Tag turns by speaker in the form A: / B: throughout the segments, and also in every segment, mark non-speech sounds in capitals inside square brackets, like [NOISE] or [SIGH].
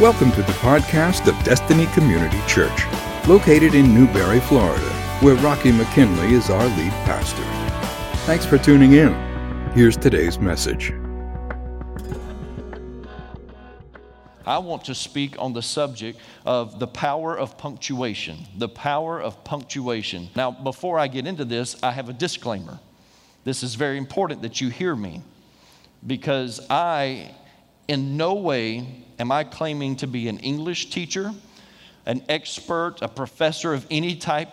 A: Welcome to the podcast of Destiny Community Church, located in Newberry, Florida, where Rocky McKinley is our lead pastor. Thanks for tuning in. Here's today's message.
B: I want to speak on the subject of the power of punctuation. The power of punctuation. Now, before I get into this, I have a disclaimer. This is very important that you hear me because I, in no way, am I claiming to be an English teacher, an expert, a professor of any type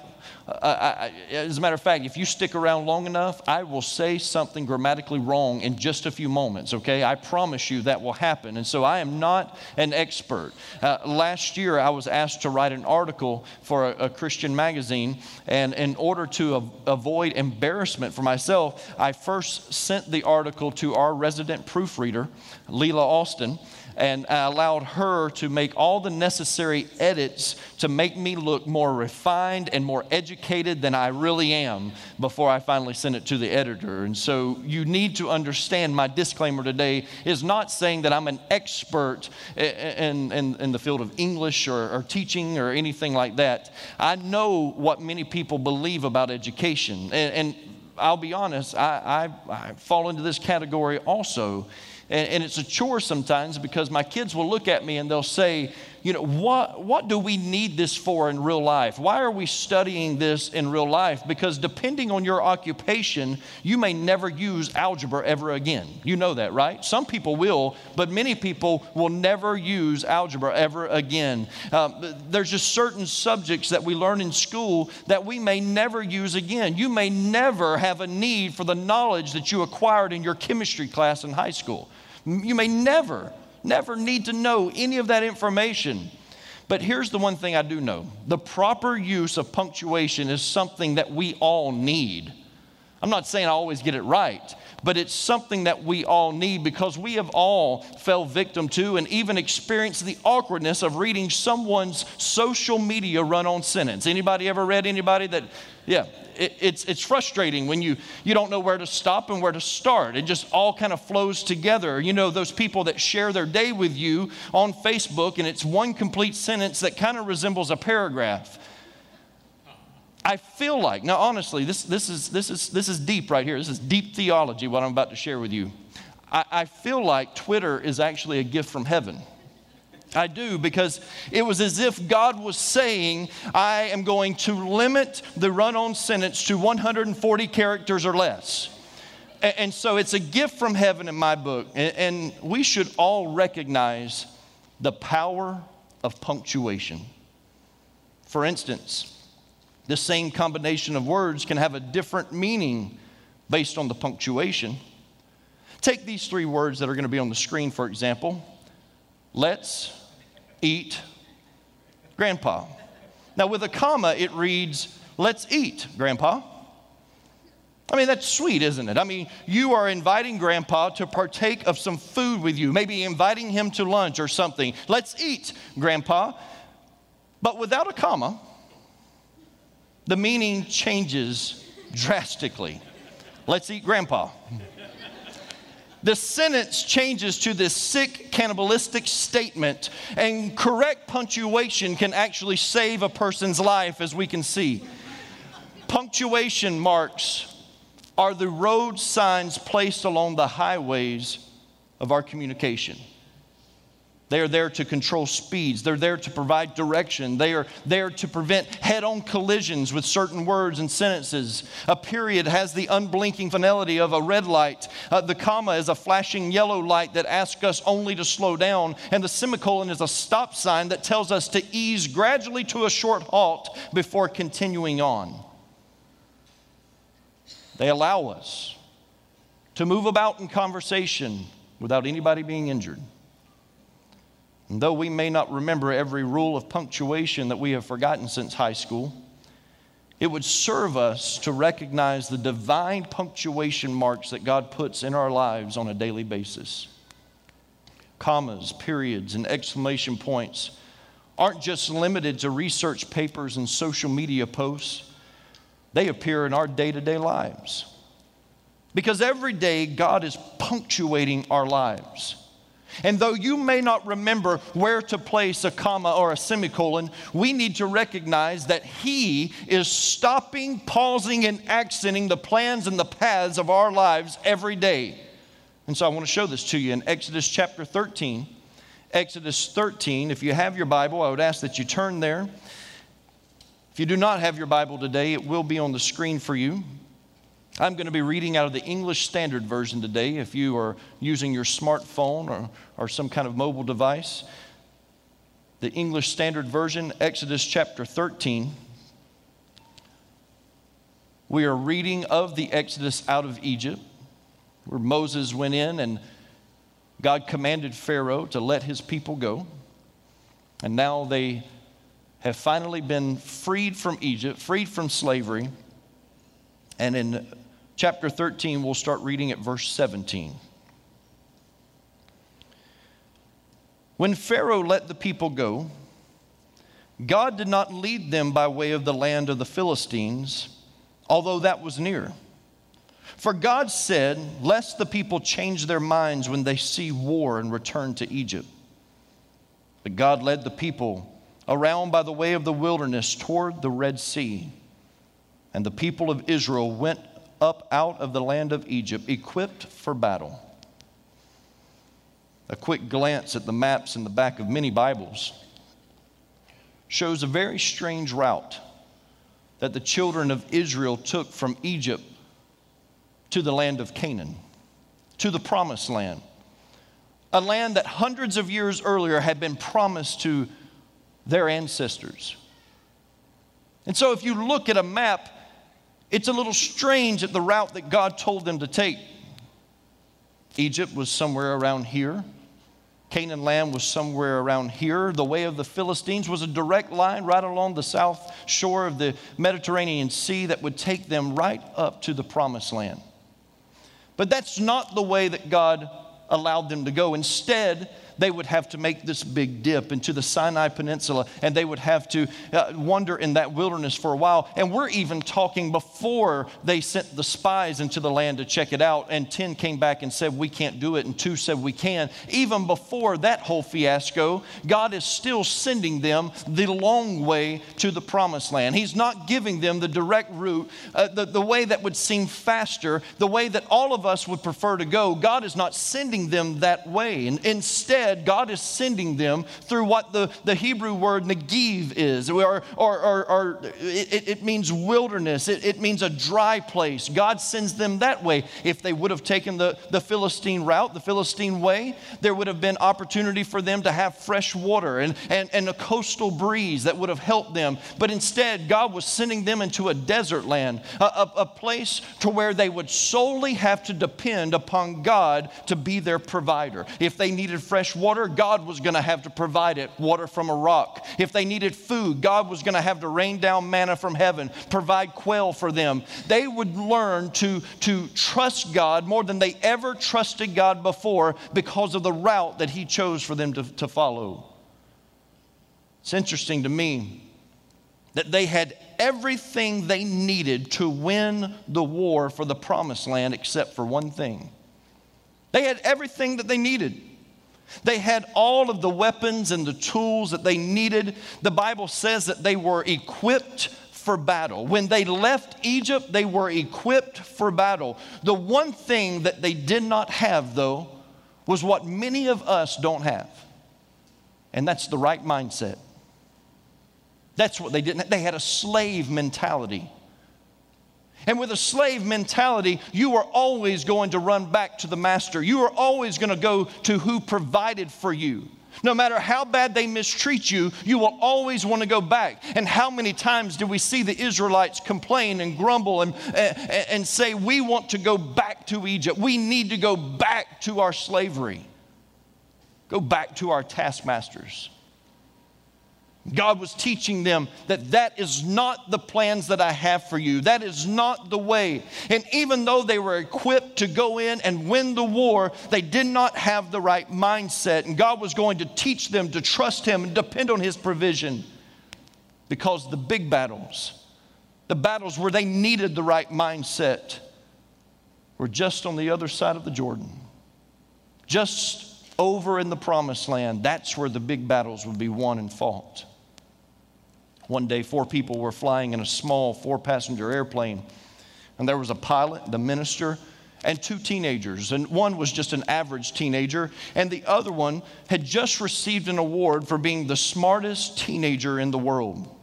B: I, I, as a matter of fact, if you stick around long enough, I will say something grammatically wrong in just a few moments, okay? I promise you that will happen. And so I am not an expert. Uh, last year, I was asked to write an article for a, a Christian magazine, and in order to av- avoid embarrassment for myself, I first sent the article to our resident proofreader, Leila Austin and I allowed her to make all the necessary edits to make me look more refined and more educated than I really am before I finally sent it to the editor. And so you need to understand my disclaimer today is not saying that I'm an expert in, in, in the field of English or, or teaching or anything like that. I know what many people believe about education. And, and I'll be honest, I, I, I fall into this category also. And, and it's a chore sometimes because my kids will look at me and they'll say, you know, what, what do we need this for in real life? Why are we studying this in real life? Because depending on your occupation, you may never use algebra ever again. You know that, right? Some people will, but many people will never use algebra ever again. Um, there's just certain subjects that we learn in school that we may never use again. You may never have a need for the knowledge that you acquired in your chemistry class in high school. You may never, never need to know any of that information. But here's the one thing I do know the proper use of punctuation is something that we all need. I'm not saying I always get it right, but it's something that we all need because we have all fell victim to and even experienced the awkwardness of reading someone's social media run on sentence. Anybody ever read anybody that, yeah, it, it's, it's frustrating when you, you don't know where to stop and where to start. It just all kind of flows together. You know, those people that share their day with you on Facebook, and it's one complete sentence that kind of resembles a paragraph. I feel like, now honestly, this, this, is, this, is, this is deep right here. This is deep theology, what I'm about to share with you. I, I feel like Twitter is actually a gift from heaven. I do because it was as if God was saying, I am going to limit the run on sentence to 140 characters or less. And, so it's a gift from heaven in my book. And we should all recognize the power of punctuation. For instance, the same combination of words can have a different meaning based on the punctuation. Take these three words that are going to be on the screen, for example. Let's eat grandpa. Now, with a comma, it reads, Let's eat, grandpa. I mean, that's sweet, isn't it? I mean, you are inviting grandpa to partake of some food with you, maybe inviting him to lunch or something. Let's eat, grandpa. But without a comma, the meaning changes drastically. Let's eat grandpa the sentence changes to this sick, cannibalistic statement, and correct punctuation can actually save a person's life, as we can see. Punctuation marks are the road signs placed along the highways of our communication. They are there to control speeds. They're there to provide direction. They are there to prevent head on collisions with certain words and sentences. A period has the unblinking finality of a red light. Uh, the comma is a flashing yellow light that asks us only to slow down. And the semicolon is a stop sign that tells us to ease gradually to a short halt before continuing on. They allow us to move about in conversation without anybody being injured. And though we may not remember every rule of punctuation that we have forgotten since high school, it would serve us to recognize the divine punctuation marks that God puts in our lives on a daily basis. Commas, periods, and exclamation points aren't just limited to research papers and social media posts, they appear in our day to day lives. Because every day, God is punctuating our lives. And though you may not remember where to place a comma or a semicolon, we need to recognize that He is stopping, pausing, and accenting the plans and the paths of our lives every day. And so I want to show this to you in Exodus chapter 13. Exodus 13, if you have your Bible, I would ask that you turn there. If you do not have your Bible today, it will be on the screen for you. I'm going to be reading out of the English Standard Version today if you are using your smartphone or, or some kind of mobile device. The English Standard Version, Exodus chapter 13. We are reading of the Exodus out of Egypt, where Moses went in and God commanded Pharaoh to let his people go. And now they have finally been freed from Egypt, freed from slavery. And in chapter 13, we'll start reading at verse 17. When Pharaoh let the people go, God did not lead them by way of the land of the Philistines, although that was near. For God said, Lest the people change their minds when they see war and return to Egypt. But God led the people around by the way of the wilderness toward the Red Sea. And the people of Israel went up out of the land of Egypt, equipped for battle. A quick glance at the maps in the back of many Bibles shows a very strange route that the children of Israel took from Egypt to the land of Canaan, to the promised land. A land that hundreds of years earlier had been promised to their ancestors. And so, if you look at a map, it's a little strange at the route that God told them to take. Egypt was somewhere around here. Canaan land was somewhere around here. The way of the Philistines was a direct line right along the south shore of the Mediterranean Sea that would take them right up to the promised land. But that's not the way that God allowed them to go. Instead, they would have to make this big dip into the Sinai Peninsula and they would have to uh, wander in that wilderness for a while. And we're even talking before they sent the spies into the land to check it out. And 10 came back and said, We can't do it. And 2 said, We can. Even before that whole fiasco, God is still sending them the long way to the promised land. He's not giving them the direct route, uh, the, the way that would seem faster, the way that all of us would prefer to go. God is not sending them that way. And instead, Instead, God is sending them through what the, the Hebrew word Negev is, or, or, or, or it, it, means wilderness, it, it means a dry place. God sends them that way. If they would have taken the, the Philistine route, the Philistine way, there would have been opportunity for them to have fresh water and, and, and a coastal breeze that would have helped them. But instead, God was sending them into a desert land, a, a, a place to where they would solely have to depend upon God to be their provider. If they needed fresh fresh water, God was going to have to provide it, water from a rock. If they needed food, God was going to have to rain down manna from heaven, provide quail for them. They would learn to, to trust God more than they ever trusted God before because of the route that He chose for them to, to follow. It's interesting to me that they had everything they needed to win the war for the promised land except for one thing. They had everything that they needed. They had all of the weapons and the tools that they needed. The Bible says that they were equipped for battle. When they left Egypt, they were equipped for battle. The one thing that they did not have, though, was what many of us don't have, and that's the right mindset. That's what they didn't. They had a slave mentality. And with a slave mentality, you are always going to run back to the master. You are always going to go to who provided for you. No matter how bad they mistreat you, you will always want to go back. And how many times do we see the Israelites complain and grumble and, and, and say, We want to go back to Egypt? We need to go back to our slavery, go back to our taskmasters. God was teaching them that that is not the plans that I have for you. That is not the way. And even though they were equipped to go in and win the war, they did not have the right mindset. And God was going to teach them to trust Him and depend on His provision because the big battles, the battles where they needed the right mindset, were just on the other side of the Jordan, just over in the promised land, that's where the big battles would be won and fought. One day, four people were flying in a small four passenger airplane, and there was a pilot, the minister, and two teenagers. And one was just an average teenager, and the other one had just received an award for being the smartest teenager in the world.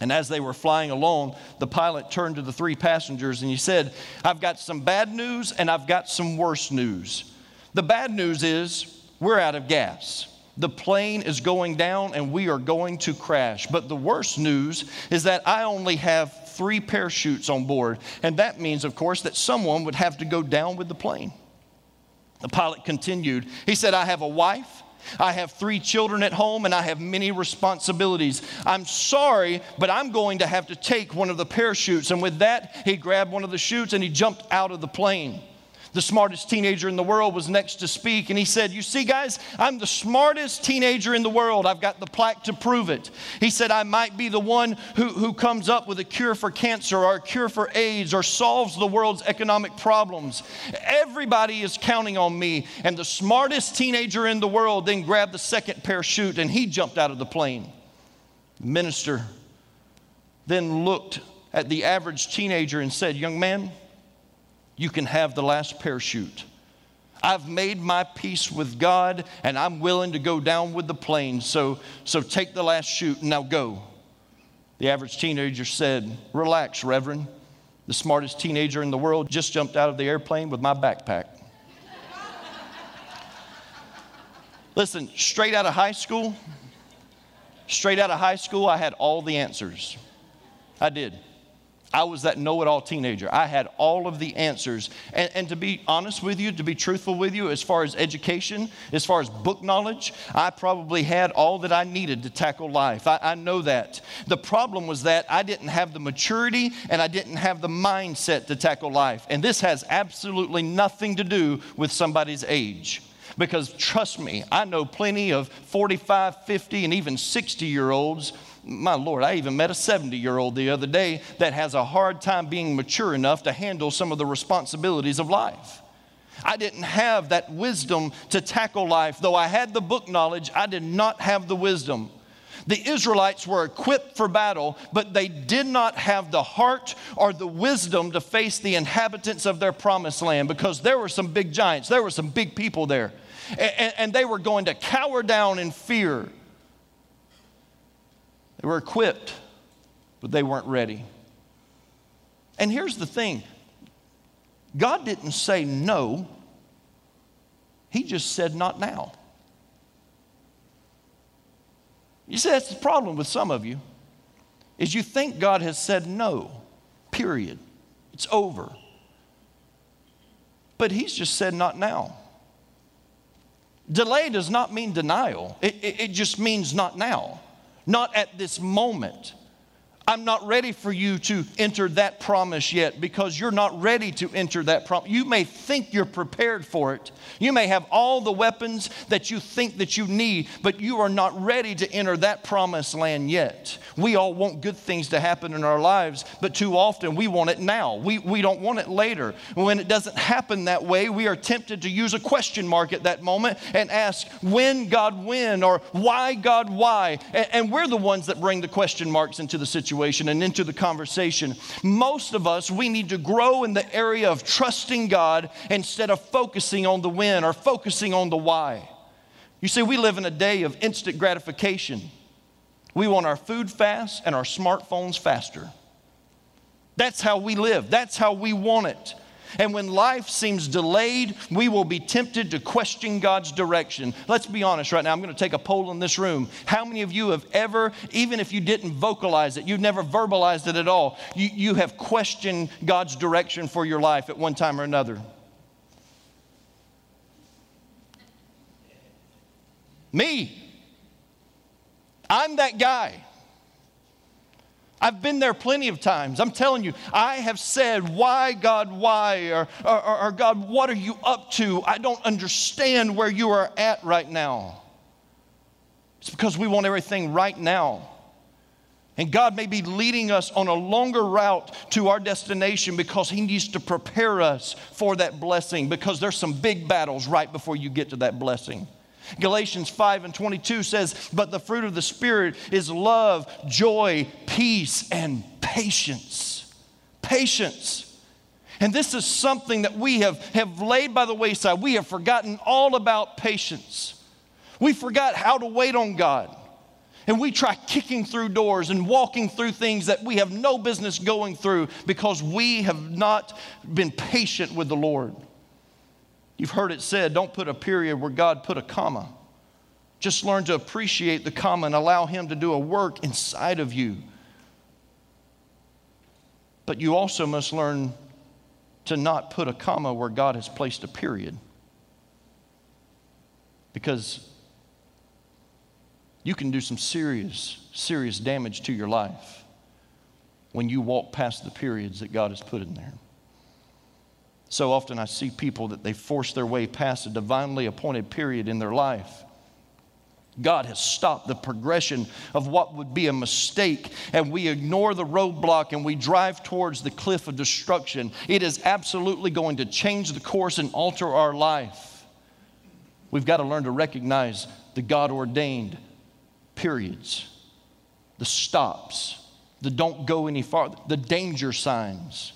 B: And as they were flying along, the pilot turned to the three passengers and he said, I've got some bad news and I've got some worse news. The bad news is we're out of gas. The plane is going down and we are going to crash. But the worst news is that I only have three parachutes on board. And that means, of course, that someone would have to go down with the plane. The pilot continued. He said, I have a wife. I have three children at home and I have many responsibilities. I'm sorry, but I'm going to have to take one of the parachutes. And with that, he grabbed one of the chutes and he jumped out of the plane the smartest teenager in the world, was next to speak. And he said, You see, guys, I'm the smartest teenager in the world. I've got the plaque to prove it. He said, I might be the one who, who comes up with a cure for cancer or a cure for AIDS or solves the world's economic problems. Everybody is counting on me. And the smartest teenager in the world then grabbed the second parachute and he jumped out of the plane. The minister then looked at the average teenager and said, Young man, you can have the last parachute. I've made my peace with God and I'm willing to go down with the plane. So, so take the last chute and now go. The average teenager said, Relax, Reverend. The smartest teenager in the world just jumped out of the airplane with my backpack. [LAUGHS] Listen, straight out of high school, straight out of high school, I had all the answers. I did. I was that know it all teenager. I had all of the answers. And, and, to be honest with you, to be truthful with you, as far as education, as far as book knowledge, I probably had all that I needed to tackle life. I, I know that. The problem was that I didn't have the maturity and I didn't have the mindset to tackle life. And this has absolutely nothing to do with somebody's age. Because trust me, I know plenty of 45, 50, and even 60 year olds my Lord, I even met a 70 year old the other day that has a hard time being mature enough to handle some of the responsibilities of life. I didn't have that wisdom to tackle life. Though I had the book knowledge, I did not have the wisdom. The Israelites were equipped for battle, but they did not have the heart or the wisdom to face the inhabitants of their promised land because there were some big giants, there were some big people there, and, and they were going to cower down in fear. They were equipped, but they weren't ready. And here's the thing God didn't say no, He just said not now. You see, that's the problem with some of you, is you think God has said no, period. It's over. But He's just said not now. Delay does not mean denial, it, it, it just means not now not at this moment. I'm not ready for you to enter that promise yet because you're not ready to enter that promise. You may think you're prepared for it. You may have all the weapons that you think that you need, but you are not ready to enter that promised land yet. We all want good things to happen in our lives, but too often we want it now. We, we don't want it later. When it doesn't happen that way, we are tempted to use a question mark at that moment and ask, when God when, or why God why? And, and we're the ones that bring the question marks into the situation situation and into the conversation. Most of us, we need to grow in the area of trusting God instead of focusing on the when or focusing on the why. You see, we live in a day of instant gratification. We want our food fast and our smartphones faster. That's how we live, that's how we want it. And when life seems delayed, we will be tempted to question God's direction. Let's be honest right now. I'm going to take a poll in this room. How many of you have ever, even if you didn't vocalize it, you've never verbalized it at all, you, you have questioned God's direction for your life at one time or another? Me. I'm that guy. I've been there plenty of times. I'm telling you, I have said, Why, God, why? Or, or, or, God, what are you up to? I don't understand where you are at right now. It's because we want everything right now. And God may be leading us on a longer route to our destination because He needs to prepare us for that blessing because there's some big battles right before you get to that blessing. Galatians 5 and 22 says, But the fruit of the Spirit is love, joy, peace, and patience. Patience. And this is something that we have, have laid by the wayside. We have forgotten all about patience. We forgot how to wait on God. And we try kicking through doors and walking through things that we have no business going through because we have not been patient with the Lord. You've heard it said, don't put a period where God put a comma. Just learn to appreciate the comma and allow Him to do a work inside of you. But you also must learn to not put a comma where God has placed a period. Because you can do some serious, serious damage to your life when you walk past the periods that God has put in there. So often I see people that they force their way past a divinely appointed period in their life God has stopped the progression of what would be a mistake, and we ignore the roadblock and we drive towards the cliff of destruction. It is absolutely going to change the course and alter our life. We've got to learn to recognize the God ordained periods, the stops, the don't go any farther, the danger signs.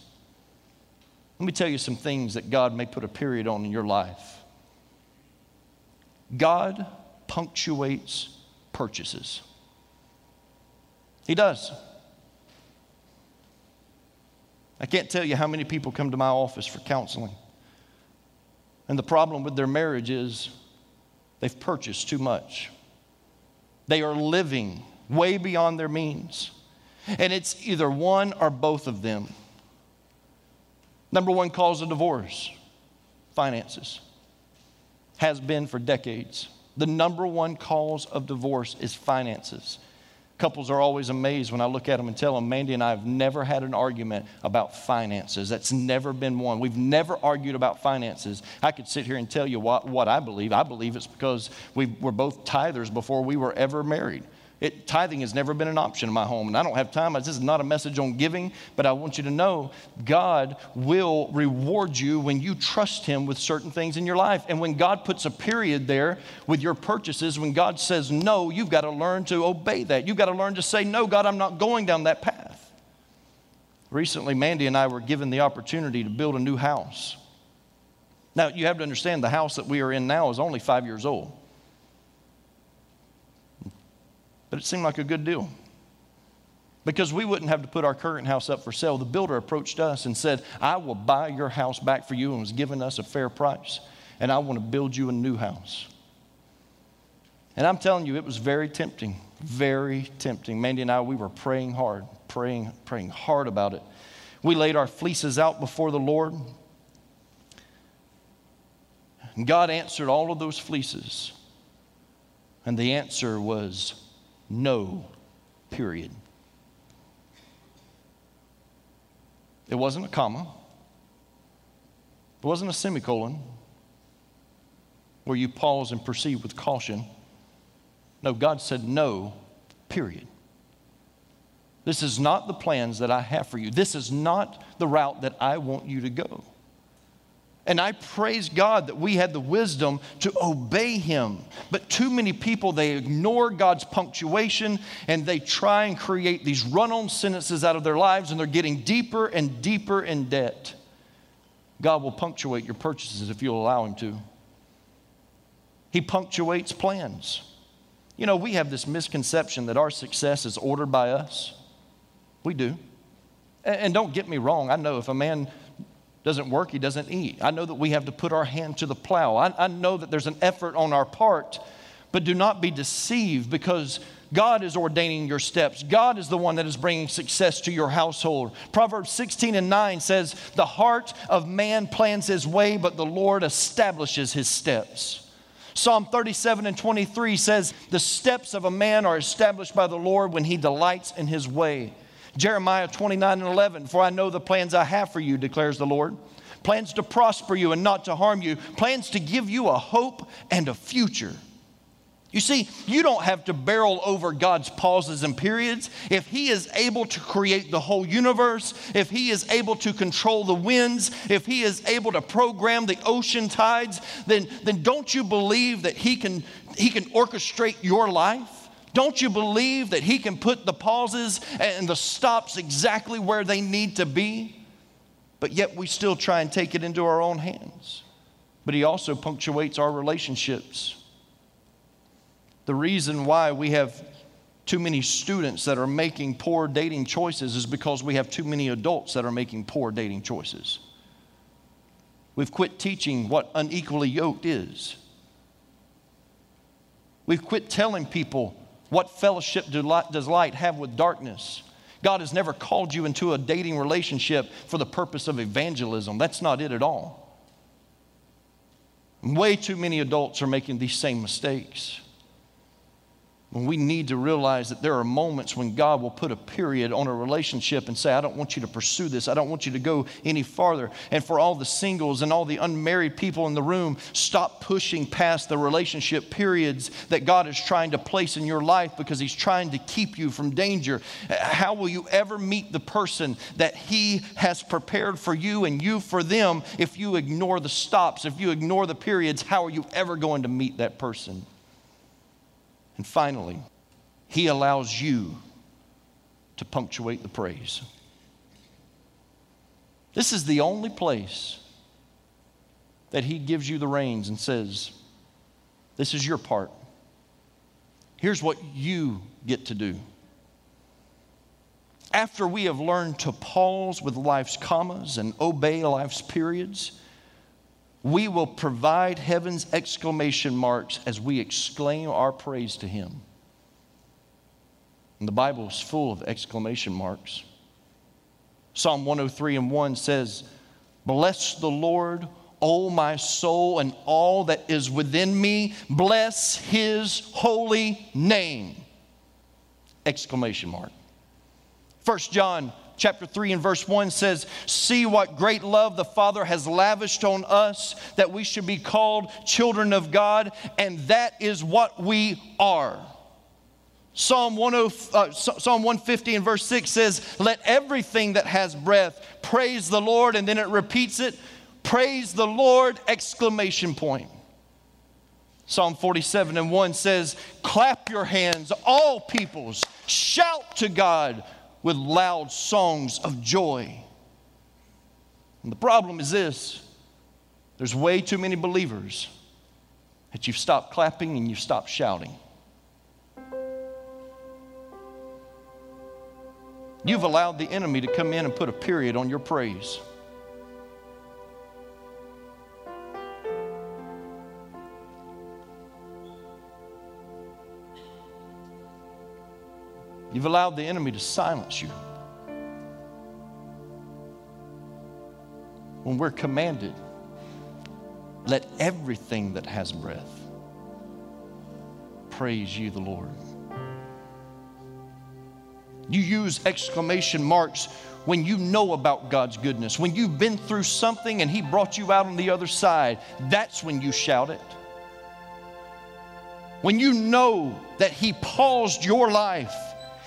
B: Let me tell you some things that God may put a period on in your life. God punctuates purchases. He does. I can't tell you how many people come to my office for counseling. And the problem with their marriage is they've purchased too much. They are living way beyond their means. And it's either one or both of them. Number one cause of divorce finances. Has been for decades. The number one cause of divorce is finances. Couples are always amazed when I look at them and tell them, Mandy and I have never had an argument about finances. That's never been one. We've never argued about finances. I could sit here and tell you what, what I believe. I believe it's because we were both tithers before we were ever married. It, tithing has never been an option in my home, and I don't have time. This is not a message on giving, but I want you to know God will reward you when you trust Him with certain things in your life. And when God puts a period there with your purchases, when God says no, you've got to learn to obey that. You've got to learn to say, No, God, I'm not going down that path. Recently, Mandy and I were given the opportunity to build a new house. Now, you have to understand the house that we are in now is only five years old. But it seemed like a good deal. Because we wouldn't have to put our current house up for sale. The builder approached us and said, I will buy your house back for you and was giving us a fair price. And I want to build you a new house. And I'm telling you, it was very tempting, very tempting. Mandy and I, we were praying hard, praying, praying hard about it. We laid our fleeces out before the Lord. And God answered all of those fleeces. And the answer was no, period. It wasn't a comma, it wasn't a semicolon where you pause and proceed with caution. No, God said no, period. This is not the plans that I have for you. This is not the route that I want you to go. And I praise God that we had the wisdom to obey Him. But too many people, they ignore God's punctuation and they try and create these run on sentences out of their lives and they're getting deeper and deeper in debt. God will punctuate your purchases if you'll allow Him to. He punctuates plans. You know, we have this misconception that our success is ordered by us. We do. And don't get me wrong, I know if a man doesn't work, he doesn't eat. I know that we have to put our hand to the plow. I, I know that there's an effort on our part, but do not be deceived because God is ordaining your steps. God is the one that is bringing success to your household. Proverbs 16 and 9 says, The heart of man plans his way, but the Lord establishes his steps. Psalm 37 and 23 says, The steps of a man are established by the Lord when he delights in his way. Jeremiah 29 and 11, for I know the plans I have for you, declares the Lord. Plans to prosper you and not to harm you, plans to give you a hope and a future. You see, you don't have to barrel over God's pauses and periods. If He is able to create the whole universe, if He is able to control the winds, if He is able to program the ocean tides, then, then don't you believe that He can He can orchestrate your life? Don't you believe that He can put the pauses and the stops exactly where they need to be? But yet we still try and take it into our own hands. But He also punctuates our relationships. The reason why we have too many students that are making poor dating choices is because we have too many adults that are making poor dating choices. We've quit teaching what unequally yoked is. We've quit telling people what fellowship does light have with darkness. God has never called you into a dating relationship for the purpose of evangelism. That's not it at all. Way too many adults are making these same mistakes when we need to realize that there are moments when God will put a period on a relationship and say, I don't want you to pursue this. I don't want you to go any farther. And for all the singles and all the unmarried people in the room, stop pushing past the relationship periods that God is trying to place in your life because He's trying to keep you from danger. How will you ever meet the person that He has prepared for you and you for them if you ignore the stops, if you ignore the periods? How are you ever going to meet that person? And finally, He allows you to punctuate the praise. This is the only place that He gives you the reins and says, This is your part. Here's what you get to do. After we have learned to pause with life's commas and obey life's periods, we will provide heaven's exclamation marks as we exclaim our praise to Him. And the Bible is full of exclamation marks. Psalm 103 and 1 says, Bless the Lord, O my soul, and all that is within me. Bless His holy name. Exclamation mark. 1 John chapter 3 and verse 1 says, See what great love the Father has lavished on us that we should be called children of God, and that is what we are. Psalm, 10, uh, Psalm 150 and verse 6 says, Let everything that has breath praise the Lord, and then it repeats it, Praise the Lord! Exclamation point. Psalm 47 and 1 says, Clap your hands, all peoples, shout to God with loud songs of joy. And the problem is this there's way too many believers that you've stopped clapping and you've stopped shouting. You've allowed the enemy to come in and put a period on your praise. You've allowed the enemy to silence you. When we're commanded, let everything that has breath praise you, the Lord. You use exclamation marks when you know about God's goodness, when you've been through something and He brought you out on the other side. That's when you shout it. When you know that He paused your life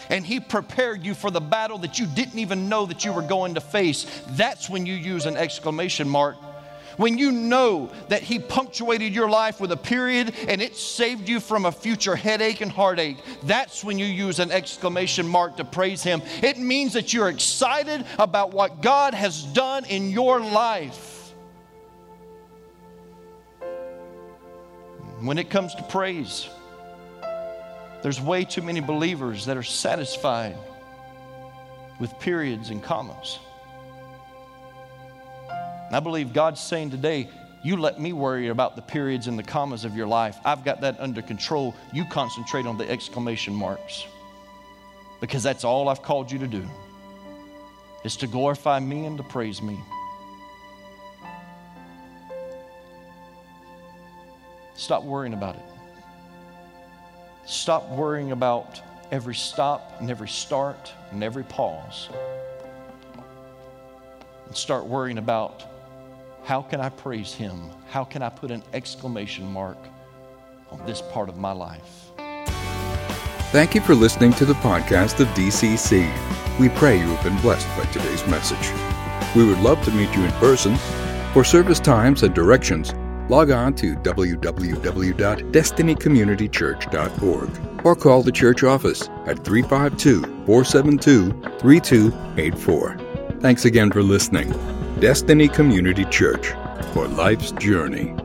B: and He prepared you for the battle that you didn't even know that you were going to face, that's when you use an exclamation mark. When you know that He punctuated your life with a period and it saved you from a future headache and heartache, that's when you use an exclamation mark to praise Him. It means that you're excited about what God has done in your life. When it comes to praise, there's way too many believers that are satisfied with periods and commas. I believe God's saying today, you let me worry about the periods and the commas of your life. I've got that under control. You concentrate on the exclamation marks because that's all I've called you to do is to glorify me and to praise me. Stop worrying about it. Stop worrying about every stop and every start and every pause. And start worrying about how can I praise Him? How can I put an exclamation mark on this part of my life?
A: Thank you for listening to the podcast of DCC. We pray you have been blessed by today's message. We would love to meet you in person. For service times and directions, log on to www.destinycommunitychurch.org or call the church office at 352 472 3284. Thanks again for listening. Destiny Community Church for life's journey.